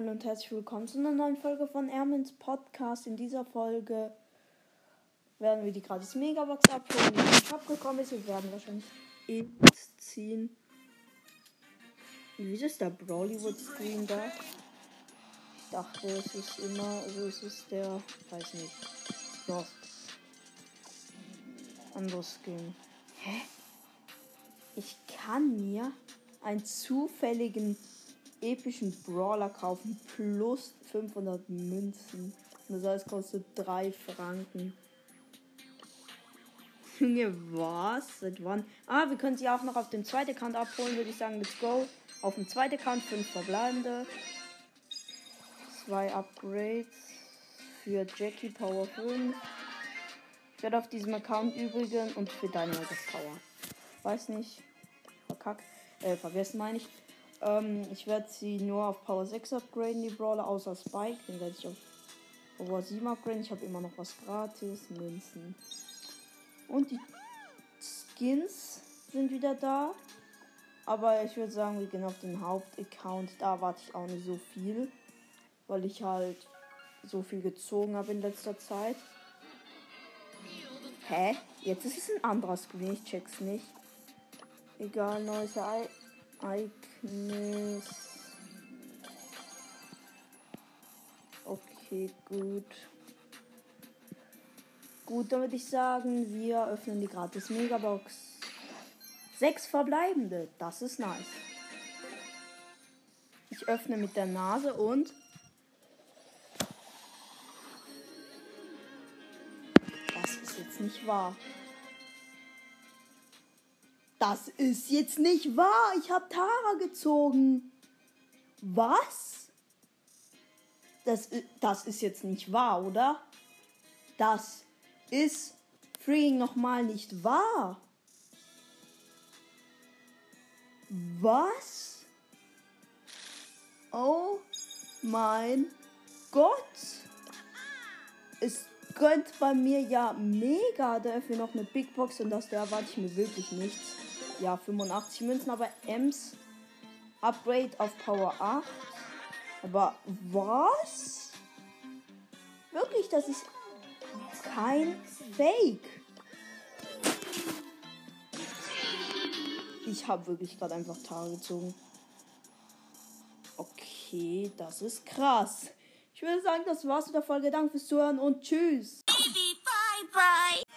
Hallo und herzlich willkommen zu einer neuen Folge von Ermins Podcast. In dieser Folge werden wir die gratis Megabox abholen, die den Shop gekommen ist. Wir werden wahrscheinlich Ems ziehen. Wieso ist der Brawlywood Screen da? Ich dachte, es ist immer, also es ist der, weiß nicht, Lost. Anderes Skin. Hä? Ich kann mir einen zufälligen epischen Brawler kaufen plus 500 Münzen. Das heißt, kostet 3 Franken. Junge, was? Seit wann? Ah, wir können sie auch noch auf dem zweiten Account abholen, würde ich sagen. Let's go. Auf dem zweiten Account 5 verbleibende. Zwei Upgrades für Jackie Power 5. Ich werde auf diesem Account übrigen und für Dynamite Power. Weiß nicht. Verkackt. Äh, vergessen meine ich. Ähm, ich werde sie nur auf Power 6 upgraden, die Brawler, außer Spike. Den werde ich auf Power 7 upgraden. Ich habe immer noch was gratis. Münzen. Und die Skins sind wieder da. Aber ich würde sagen, wir gehen auf den Hauptaccount. Da warte ich auch nicht so viel. Weil ich halt so viel gezogen habe in letzter Zeit. Hä? Jetzt ist es ein anderer Screen. Ich check's nicht. Egal, neues Ereignis. Okay, gut. Gut, dann würde ich sagen, wir öffnen die gratis Megabox. Sechs verbleibende. Das ist nice. Ich öffne mit der Nase und. Das ist jetzt nicht wahr. Das ist jetzt nicht wahr. Ich habe Tara gezogen. Was? Das, das ist jetzt nicht wahr, oder? Das ist freaking nochmal nicht wahr. Was? Oh mein Gott. Es gönnt bei mir ja mega dafür noch eine Big Box und das da erwarte ich mir wirklich nichts ja, 85 Münzen, aber Ems Upgrade auf Power 8. Aber was? Wirklich, das ist kein Fake. Ich habe wirklich gerade einfach Tage gezogen. Okay, das ist krass. Ich würde sagen, das war's mit der Folge. Danke fürs Zuhören und tschüss. Baby, bye, bye.